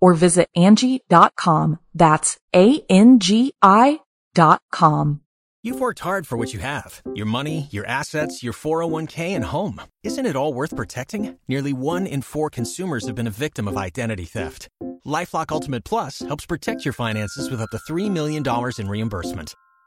or visit Angi.com. That's A-N-G-I dot com. You've worked hard for what you have. Your money, your assets, your 401k, and home. Isn't it all worth protecting? Nearly one in four consumers have been a victim of identity theft. LifeLock Ultimate Plus helps protect your finances with up to $3 million in reimbursement.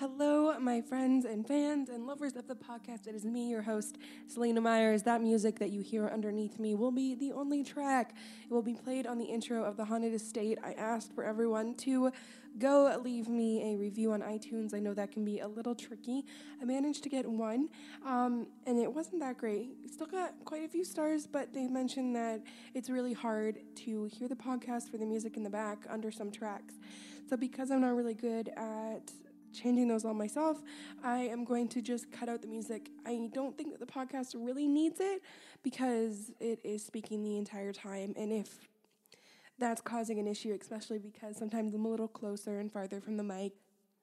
Hello, my friends and fans and lovers of the podcast. It is me, your host, Celina Myers. That music that you hear underneath me will be the only track. It will be played on the intro of The Haunted Estate. I asked for everyone to go leave me a review on iTunes. I know that can be a little tricky. I managed to get one, um, and it wasn't that great. Still got quite a few stars, but they mentioned that it's really hard to hear the podcast for the music in the back under some tracks. So, because I'm not really good at changing those all myself, I am going to just cut out the music. I don't think that the podcast really needs it because it is speaking the entire time. And if that's causing an issue, especially because sometimes I'm a little closer and farther from the mic,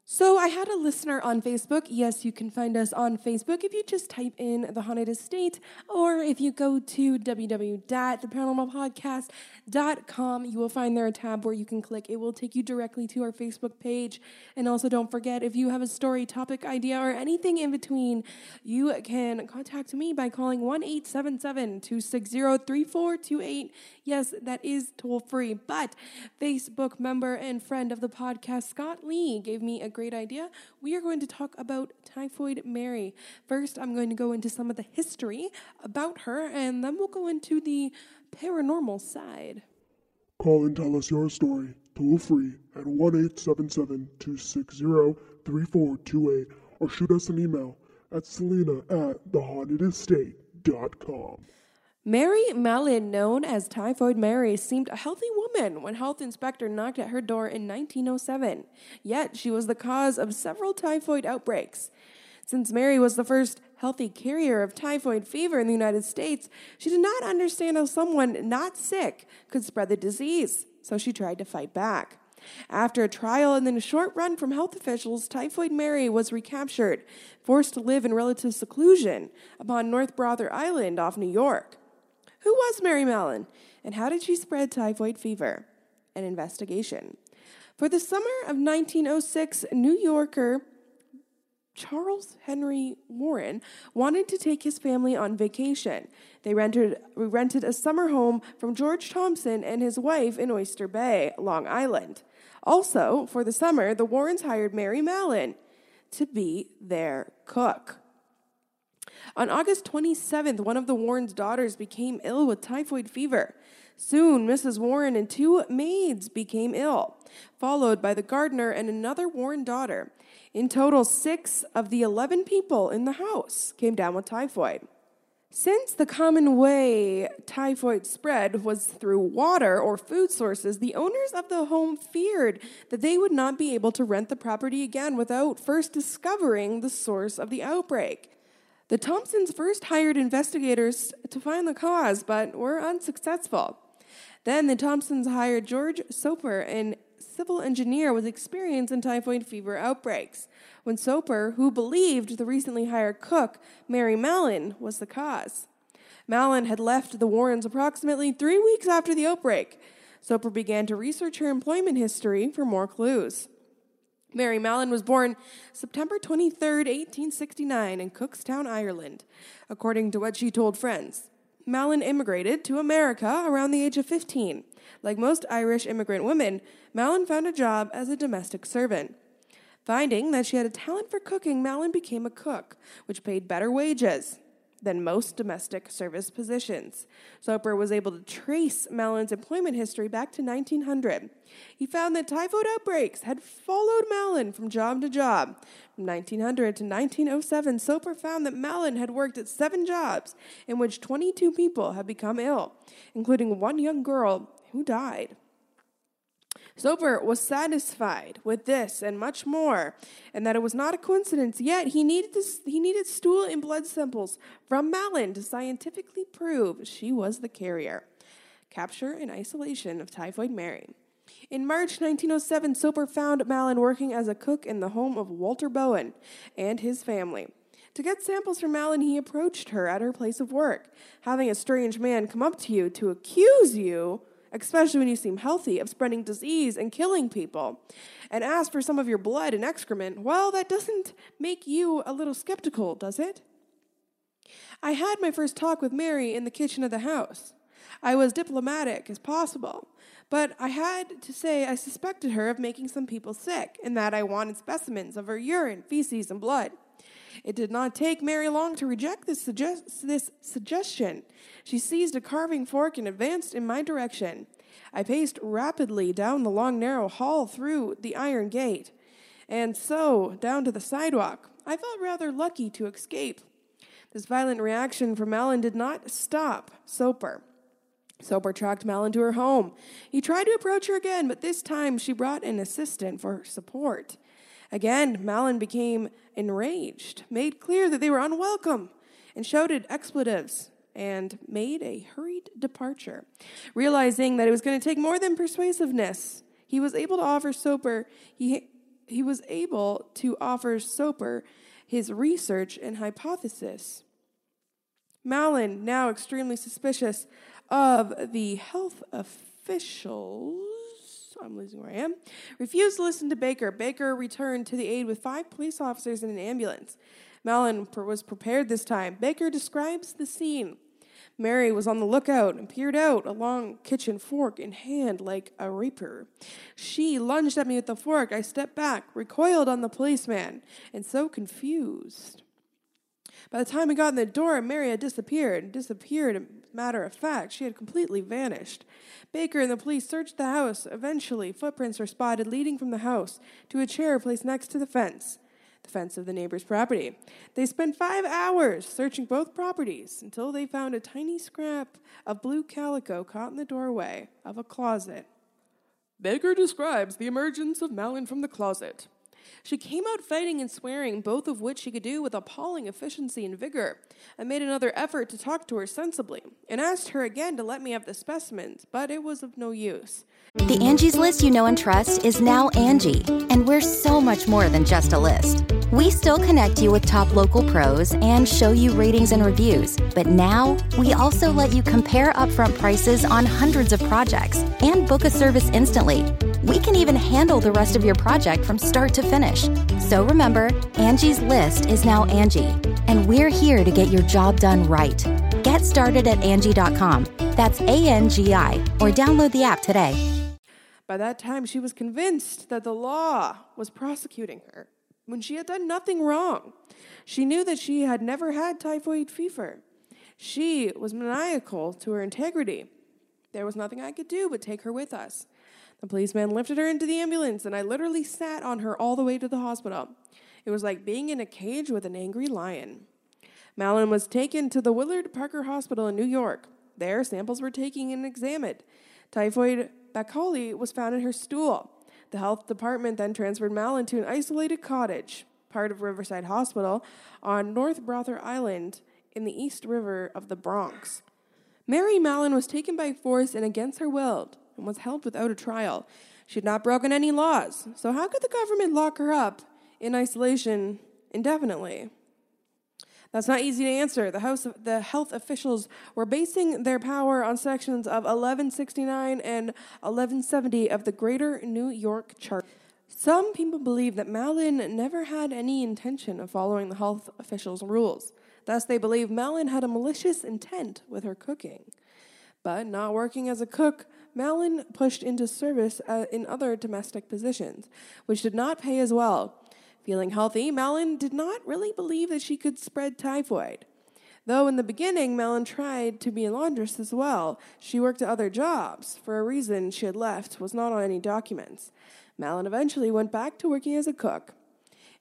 so I had a listener on Facebook. Yes, you can find us on Facebook if you just type in The Haunted Estate, or if you go to www.theparanormalpodcast.com, you will find there a tab where you can click. It will take you directly to our Facebook page. And also don't forget, if you have a story, topic, idea, or anything in between, you can contact me by calling 1-877-260-3428. Yes, that is toll free. But Facebook member and friend of the podcast, Scott Lee, gave me a great idea. We are going to talk about Typhoid Mary. First, I'm going to go into some of the history about her, and then we'll go into the paranormal side. Call and tell us your story, toll free at 1 877 260 3428 or shoot us an email at celina at thehauntedestate.com. Mary Mallon, known as Typhoid Mary, seemed a healthy woman when health inspector knocked at her door in 1907. Yet she was the cause of several typhoid outbreaks. Since Mary was the first healthy carrier of typhoid fever in the United States, she did not understand how someone not sick could spread the disease, so she tried to fight back. After a trial and then a short run from health officials, Typhoid Mary was recaptured, forced to live in relative seclusion upon North Brother Island off New York. Who was Mary Mallon, and how did she spread typhoid fever? An investigation. For the summer of 1906, New Yorker Charles Henry Warren wanted to take his family on vacation. They rented, rented a summer home from George Thompson and his wife in Oyster Bay, Long Island. Also, for the summer, the Warrens hired Mary Mallon to be their cook. On August 27th, one of the Warrens' daughters became ill with typhoid fever. Soon, Mrs. Warren and two maids became ill, followed by the gardener and another Warren daughter. In total, six of the 11 people in the house came down with typhoid. Since the common way typhoid spread was through water or food sources, the owners of the home feared that they would not be able to rent the property again without first discovering the source of the outbreak. The Thompsons first hired investigators to find the cause, but were unsuccessful. Then the Thompsons hired George Soper, an civil engineer with experience in typhoid fever outbreaks, when Soper, who believed the recently hired cook, Mary Mallon, was the cause. Mallon had left the Warrens approximately three weeks after the outbreak. Soper began to research her employment history for more clues. Mary Mallon was born September 23, 1869, in Cookstown, Ireland, according to what she told friends. Mallon immigrated to America around the age of 15. Like most Irish immigrant women, Mallon found a job as a domestic servant. Finding that she had a talent for cooking, Mallon became a cook, which paid better wages than most domestic service positions. Soper was able to trace Mallon's employment history back to 1900. He found that typhoid outbreaks had followed Mallon from job to job. From 1900 to 1907, Soper found that Mallon had worked at seven jobs in which 22 people had become ill, including one young girl who died. Soper was satisfied with this and much more, and that it was not a coincidence. Yet he needed he needed stool and blood samples from Mallon to scientifically prove she was the carrier. Capture and isolation of Typhoid Mary. In March 1907, Soper found Mallon working as a cook in the home of Walter Bowen and his family. To get samples from Mallon, he approached her at her place of work. Having a strange man come up to you to accuse you especially when you seem healthy, of spreading disease and killing people, and ask for some of your blood and excrement, well, that doesn't make you a little skeptical, does it? I had my first talk with Mary in the kitchen of the house. I was diplomatic as possible, but I had to say I suspected her of making some people sick, and that I wanted specimens of her urine, feces, and blood. It did not take Mary long to reject this, suggest- this suggestion. She seized a carving fork and advanced in my direction. I paced rapidly down the long, narrow hall through the iron gate, and so down to the sidewalk. I felt rather lucky to escape. This violent reaction from Mallon did not stop Soper. Soper tracked Mallon to her home. He tried to approach her again, but this time she brought an assistant for support. Again, Mallon became enraged, made clear that they were unwelcome, and shouted expletives and made a hurried departure. Realizing that it was going to take more than persuasiveness, he was able to offer Soper he he was able to offer Soper his research and hypothesis. Mallon, now extremely suspicious of the health officials, I'm losing where I am, refused to listen to Baker. Baker returned to the aid with five police officers and an ambulance. Mallon was prepared this time. Baker describes the scene. Mary was on the lookout and peered out, a long kitchen fork in hand like a reaper. She lunged at me with the fork. I stepped back, recoiled on the policeman, and so confused. By the time we got in the door, Mary had disappeared. Disappeared, matter of fact, she had completely vanished. Baker and the police searched the house. Eventually, footprints were spotted leading from the house to a chair placed next to the fence, the fence of the neighbor's property. They spent five hours searching both properties until they found a tiny scrap of blue calico caught in the doorway of a closet. Baker describes the emergence of Mallon from the closet. She came out fighting and swearing, both of which she could do with appalling efficiency and vigor. I made another effort to talk to her sensibly and asked her again to let me have the specimens, but it was of no use. The Angie's list you know and trust is now Angi, and we're so much more than just a list. We still connect you with top local pros and show you ratings and reviews, but now we also let you compare upfront prices on hundreds of projects and book a service instantly. We can even handle the rest of your project from start to finish. So remember, Angie's list is now Angi, and we're here to get your job done right. Get started at Angi.com. That's A N G I, or download the app today. By that time, she was convinced that the law was prosecuting her when she had done nothing wrong. She knew that she had never had typhoid fever. She was maniacal to her integrity. There was nothing I could do but take her with us. The policeman lifted her into the ambulance, and I literally sat on her all the way to the hospital. It was like being in a cage with an angry lion. Mallon was taken to the Willard Parker Hospital in New York. There, samples were taken and examined. Typhoid bacilli was found in her stool. The health department then transferred Mallon to an isolated cottage, part of Riverside Hospital, on North Brother Island in the East River of the Bronx. Mary Mallon was taken by force and against her will and was held without a trial. She had not broken any laws, so how could the government lock her up in isolation indefinitely? That's not easy to answer. The, house, the health officials were basing their power on sections of 1169 and 1170 of the Greater New York Chart. Some people believe that Mallon never had any intention of following the health officials' rules. Thus, they believe Mallon had a malicious intent with her cooking. But not working as a cook, Mallon pushed into service uh, in other domestic positions, which did not pay as well. Feeling healthy, Mallon did not really believe that she could spread typhoid. Though in the beginning, Mallon tried to be a laundress as well, she worked at other jobs. For a reason she had left was not on any documents. Mallon eventually went back to working as a cook.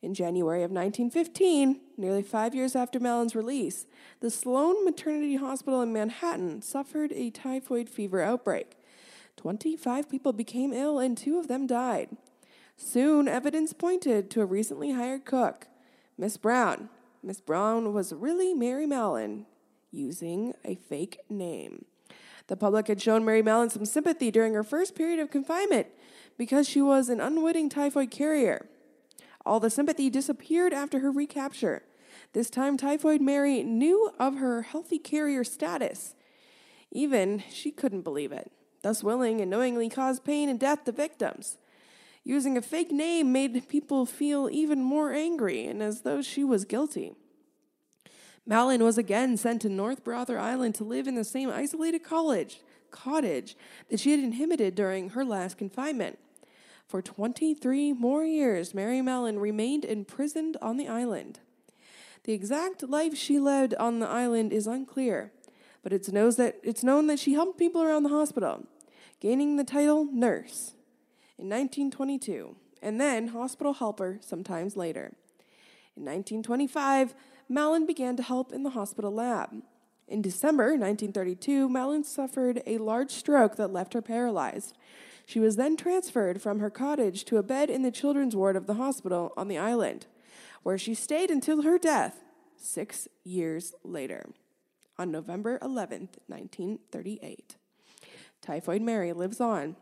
In January of 1915, nearly five years after Mallon's release, the Sloan Maternity Hospital in Manhattan suffered a typhoid fever outbreak. 25 people became ill and two of them died. Soon, evidence pointed to a recently hired cook, Miss Brown. Miss Brown was really Mary Mallon, using a fake name. The public had shown Mary Mallon some sympathy during her first period of confinement because she was an unwitting typhoid carrier. All the sympathy disappeared after her recapture. This time, Typhoid Mary knew of her healthy carrier status. Even she couldn't believe it, thus willing and knowingly caused pain and death to victims. Using a fake name made people feel even more angry and as though she was guilty. Mallon was again sent to North Brother Island to live in the same isolated college, cottage that she had inhabited during her last confinement. For 23 more years, Mary Mallon remained imprisoned on the island. The exact life she led on the island is unclear, but it's, knows that, it's known that she helped people around the hospital, gaining the title nurse in 1922, and then hospital helper sometimes later. In 1925, Mallon began to help in the hospital lab. In December 1932, Mallon suffered a large stroke that left her paralyzed. She was then transferred from her cottage to a bed in the children's ward of the hospital on the island, where she stayed until her death six years later, on November 11th, 1938. Typhoid Mary lives on.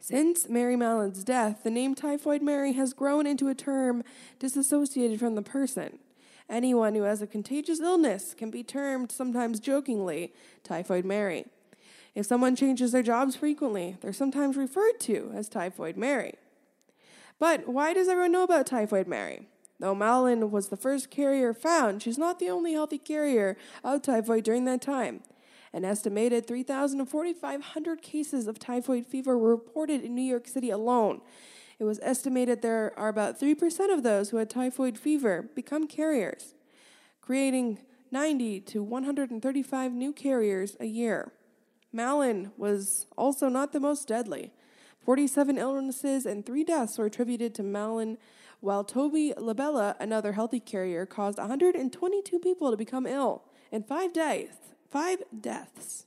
Since Mary Mallon's death, the name Typhoid Mary has grown into a term disassociated from the person. Anyone who has a contagious illness can be termed, sometimes jokingly, Typhoid Mary. If someone changes their jobs frequently, they're sometimes referred to as Typhoid Mary. But why does everyone know about Typhoid Mary? Though Mallon was the first carrier found, she's not the only healthy carrier of typhoid during that time. An estimated 3,000 to 4,500 cases of typhoid fever were reported in New York City alone. It was estimated there are about 3% of those who had typhoid fever become carriers, creating 90 to 135 new carriers a year. Mallon was also not the most deadly. 47 illnesses and three deaths were attributed to Mallon, while Tony Labella, another healthy carrier, caused 122 people to become ill and five deaths. Five deaths.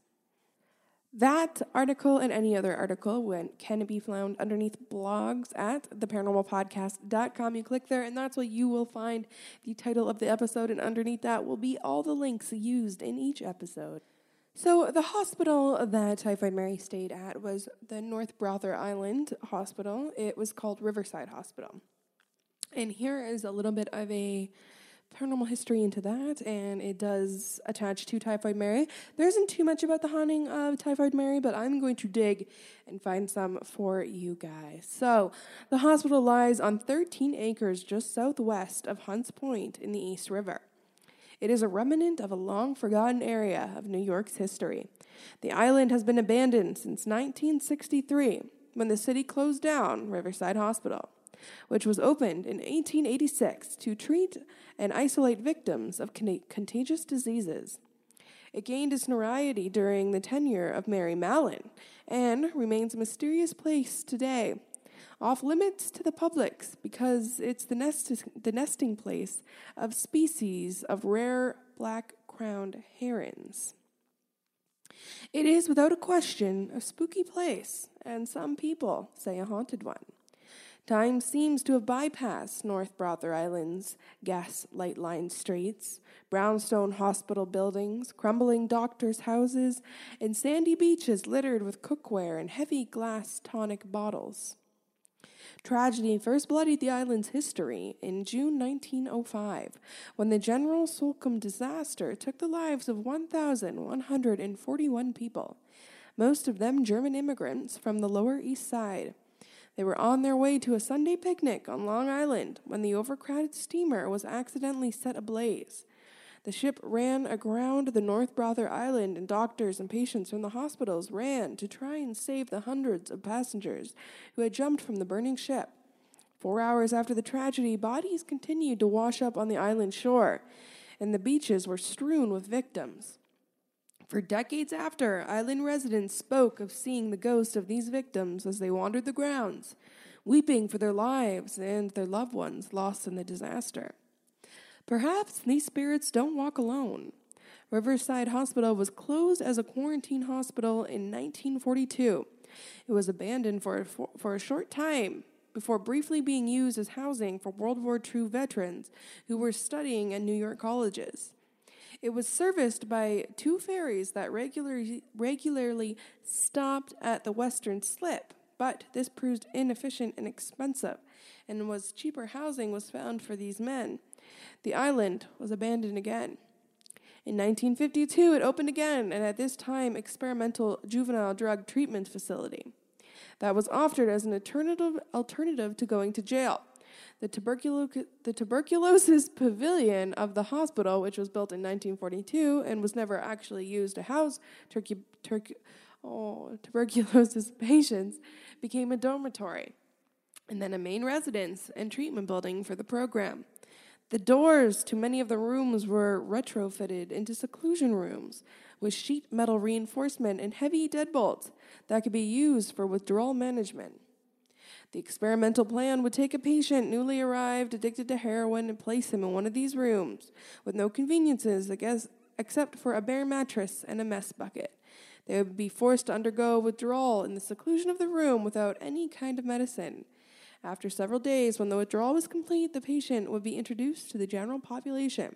That article and any other article when, can be found underneath blogs at theparanormalpodcast.com. You click there, and that's where you will find the title of the episode, and underneath that will be all the links used in each episode. So, the hospital that Typhoid Mary stayed at was the North Brother Island Hospital. It was called Riverside Hospital. And here is a little bit of a paranormal history into that, and it does attach to Typhoid Mary. There isn't too much about the haunting of Typhoid Mary, but I'm going to dig and find some for you guys. So, the hospital lies on 13 acres just southwest of Hunts Point in the East River. It is a remnant of a long forgotten area of New York's history. The island has been abandoned since 1963 when the city closed down Riverside Hospital, which was opened in 1886 to treat and isolate victims of con- contagious diseases. It gained its notoriety during the tenure of Mary Mallon and remains a mysterious place today off limits to the public because it's the, nest, the nesting place of species of rare black crowned herons. It is, without a question, a spooky place, and some people say a haunted one. Time seems to have bypassed North Brother Island's gaslight lined streets, brownstone hospital buildings, crumbling doctors' houses, and sandy beaches littered with cookware and heavy glass tonic bottles. Tragedy first bloodied the island's history in June 1905 when the General Slocum disaster took the lives of 1,141 people, most of them German immigrants from the Lower East Side. They were on their way to a Sunday picnic on Long Island when the overcrowded steamer was accidentally set ablaze. The ship ran aground the North Brother Island, and doctors and patients from the hospitals ran to try and save the hundreds of passengers who had jumped from the burning ship. Four hours after the tragedy, bodies continued to wash up on the island shore, and the beaches were strewn with victims. For decades after, island residents spoke of seeing the ghosts of these victims as they wandered the grounds, weeping for their lives and their loved ones lost in the disaster. Perhaps these spirits don't walk alone. Riverside Hospital was closed as a quarantine hospital in 1942. It was abandoned for a, for a short time before briefly being used as housing for World War II veterans who were studying at New York colleges. It was serviced by two ferries that regularly, regularly stopped at the Western Slip, but this proved inefficient and expensive, and was cheaper housing was found for these men. The island was abandoned again. In 1952, it opened again, and at this time, experimental juvenile drug treatment facility that was offered as an alternative alternative to going to jail. The, the tuberculosis pavilion of the hospital, which was built in 1942 and was never actually used to house turkey, turkey, oh, tuberculosis patients, became a dormitory and then a main residence and treatment building for the program. The doors to many of the rooms were retrofitted into seclusion rooms with sheet metal reinforcement and heavy deadbolts that could be used for withdrawal management. The experimental plan would take a patient newly arrived addicted to heroin and place him in one of these rooms with no conveniences except for a bare mattress and a mess bucket. They would be forced to undergo withdrawal in the seclusion of the room without any kind of medicine. After several days, when the withdrawal was complete, the patient would be introduced to the general population.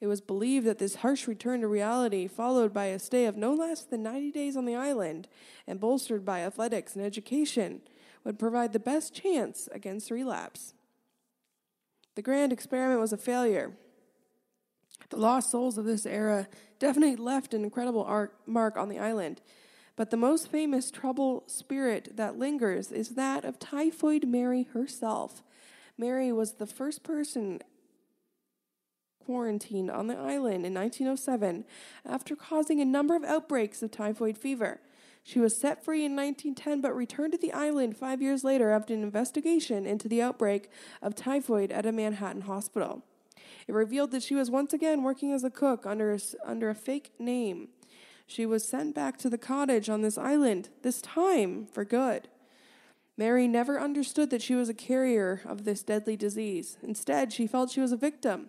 It was believed that this harsh return to reality, followed by a stay of no less than 90 days on the island and bolstered by athletics and education, would provide the best chance against relapse. The grand experiment was a failure. The lost souls of this era definitely left an incredible mark on the island. But the most famous trouble spirit that lingers is that of Typhoid Mary herself. Mary was the first person quarantined on the island in 1907 after causing a number of outbreaks of typhoid fever. She was set free in 1910 but returned to the island five years later after an investigation into the outbreak of typhoid at a Manhattan hospital. It revealed that she was once again working as a cook under a, under a fake name. She was sent back to the cottage on this island, this time for good. Mary never understood that she was a carrier of this deadly disease. Instead, she felt she was a victim.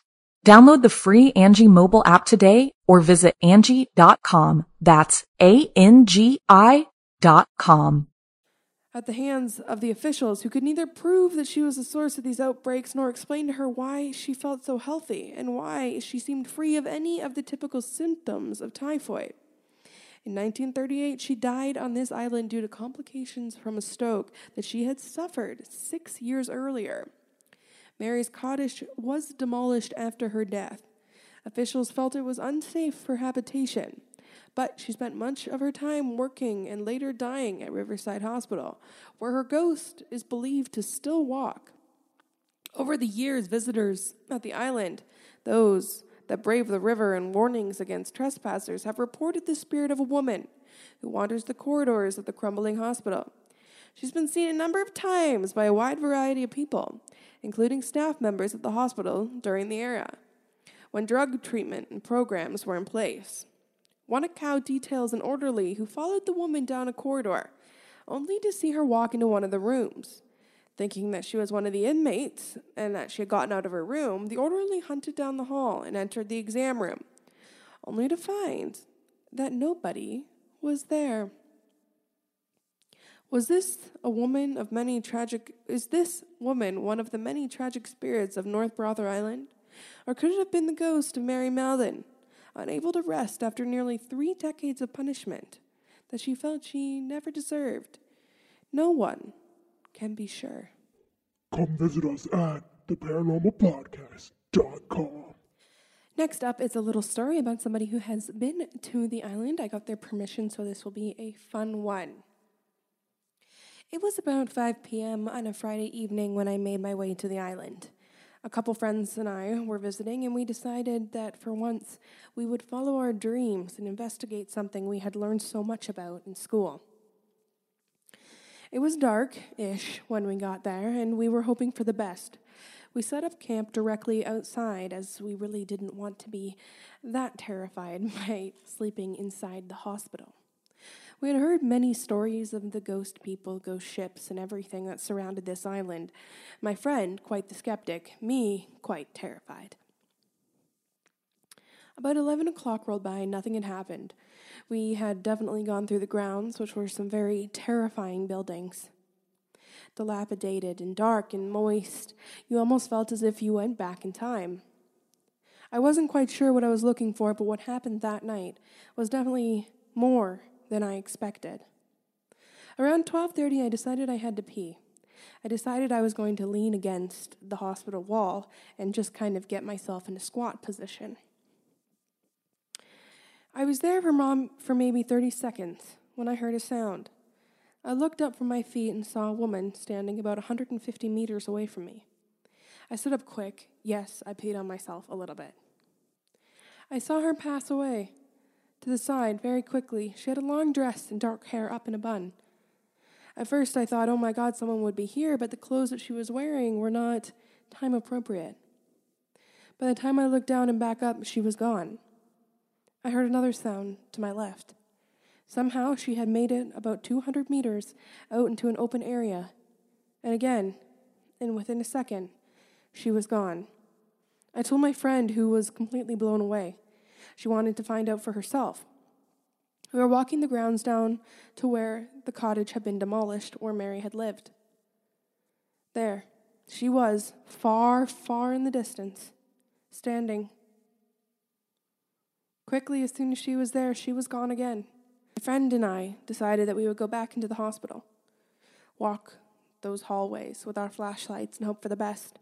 Download the free Angi mobile app today or visit Angi.com. That's A-N-G-I dot com. At the hands of the officials who could neither prove that she was the source of these outbreaks nor explain to her why she felt so healthy and why she seemed free of any of the typical symptoms of typhoid. In 1938, she died on this island due to complications from a stroke that she had suffered six years earlier. Mary's cottage was demolished after her death. Officials felt it was unsafe for habitation, but she spent much of her time working and later dying at Riverside Hospital, where her ghost is believed to still walk. Over the years, visitors at the island, those that brave the river and warnings against trespassers have reported the spirit of a woman who wanders the corridors of the crumbling hospital. She's been seen a number of times by a wide variety of people, including staff members at the hospital during the era, when drug treatment and programs were in place. One account details an orderly who followed the woman down a corridor, only to see her walk into one of the rooms. Thinking that she was one of the inmates and that she had gotten out of her room, the orderly hunted down the hall and entered the exam room, only to find that nobody was there. Was this a woman of many tragic is this woman one of the many tragic spirits of North Brother Island? Or could it have been the ghost of Mary Mallon, unable to rest after nearly three decades of punishment that she felt she never deserved? No one can be sure. Come visit us at theparanormalpodcast.com. Next up is a little story about somebody who has been to the island. I got their permission, so this will be a fun one. It was about 5 p.m. on a Friday evening when I made my way to the island. A couple friends and I were visiting, and we decided that for once we would follow our dreams and investigate something we had learned so much about in school. It was dark ish when we got there, and we were hoping for the best. We set up camp directly outside as we really didn't want to be that terrified by sleeping inside the hospital. We had heard many stories of the ghost people, ghost ships, and everything that surrounded this island. My friend, quite the skeptic, me, quite terrified. About 11 o'clock rolled by and nothing had happened. We had definitely gone through the grounds, which were some very terrifying buildings. Dilapidated and dark and moist, you almost felt as if you went back in time. I wasn't quite sure what I was looking for, but what happened that night was definitely more than I expected. Around 12:30 I decided I had to pee. I decided I was going to lean against the hospital wall and just kind of get myself in a squat position. I was there for mom for maybe 30 seconds when I heard a sound. I looked up from my feet and saw a woman standing about 150 meters away from me. I stood up quick. Yes, I peed on myself a little bit. I saw her pass away to the side very quickly. She had a long dress and dark hair up in a bun. At first, I thought, oh my God, someone would be here, but the clothes that she was wearing were not time appropriate. By the time I looked down and back up, she was gone. I heard another sound to my left. Somehow she had made it about 200 meters out into an open area. And again, and within a second, she was gone. I told my friend, who was completely blown away. She wanted to find out for herself. We were walking the grounds down to where the cottage had been demolished, where Mary had lived. There, she was, far, far in the distance, standing. Quickly, as soon as she was there, she was gone again. My friend and I decided that we would go back into the hospital, walk those hallways with our flashlights, and hope for the best.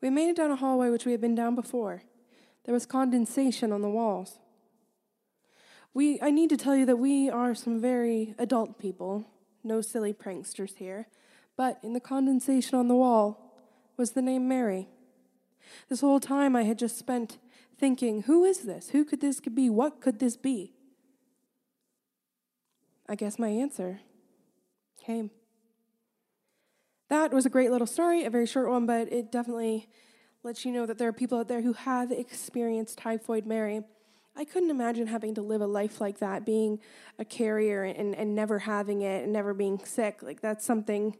We made it down a hallway which we had been down before. There was condensation on the walls. We, I need to tell you that we are some very adult people, no silly pranksters here, but in the condensation on the wall was the name Mary. This whole time I had just spent thinking, who is this? Who could this be? What could this be? I guess my answer came. That was a great little story, a very short one, but it definitely lets you know that there are people out there who have experienced typhoid Mary. I couldn't imagine having to live a life like that, being a carrier and, and never having it and never being sick. Like, that's something,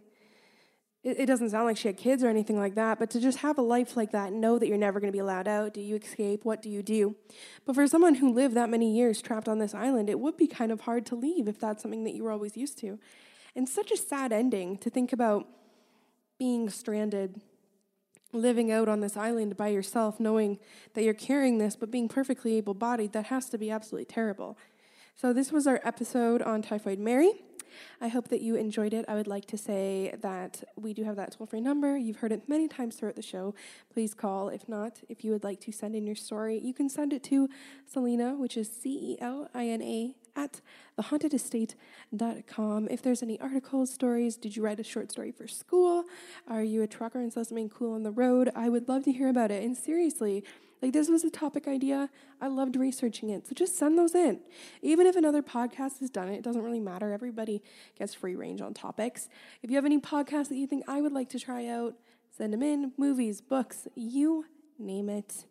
it, it doesn't sound like she had kids or anything like that, but to just have a life like that, know that you're never going to be allowed out. Do you escape? What do you do? But for someone who lived that many years trapped on this island, it would be kind of hard to leave if that's something that you were always used to. And such a sad ending to think about being stranded living out on this island by yourself, knowing that you're carrying this, but being perfectly able bodied, that has to be absolutely terrible. So, this was our episode on Typhoid Mary. I hope that you enjoyed it. I would like to say that we do have that toll free number. You've heard it many times throughout the show. Please call. If not, if you would like to send in your story, you can send it to Celina, which is C E L I N A at thehauntedestate.com. If there's any articles, stories, did you write a short story for school? Are you a trucker and saw something cool on the road? I would love to hear about it. And seriously, like this was a topic idea. I loved researching it. So just send those in. Even if another podcast has done it, it doesn't really matter. Everybody gets free range on topics. If you have any podcasts that you think I would like to try out, send them in. Movies, books, you name it.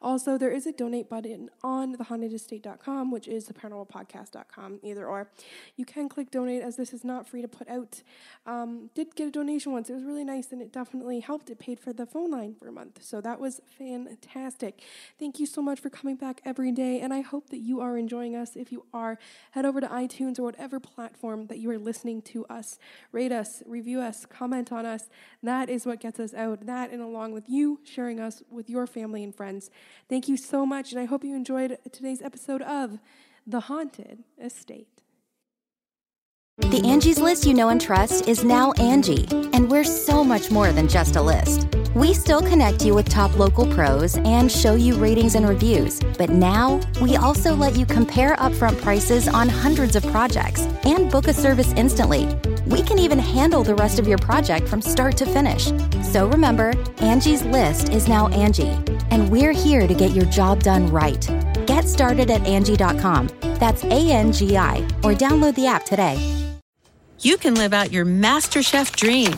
Also, there is a donate button on thehauntedestate.com, which is theparanormalpodcast.com, either or. You can click donate as this is not free to put out. Um, did get a donation once. It was really nice and it definitely helped. It paid for the phone line for a month. So that was fantastic. Thank you so much for coming back every day. And I hope that you are enjoying us. If you are, head over to iTunes or whatever platform that you are listening to us. Rate us, review us, comment on us. That is what gets us out. That and along with you sharing us with your family and friends. Thank you so much, and I hope you enjoyed today's episode of The Haunted Estate. The Angie's list you know and trust is now Angi, and we're so much more than just a list. We still connect you with top local pros and show you ratings and reviews, but now we also let you compare upfront prices on hundreds of projects and book a service instantly. We can even handle the rest of your project from start to finish. So remember, Angie's list is now Angi, and we're here to get your job done right. Get started at Angi.com. That's A N G I, or download the app today. You can live out your MasterChef dream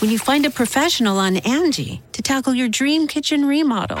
when you find a professional on Angi to tackle your dream kitchen remodel.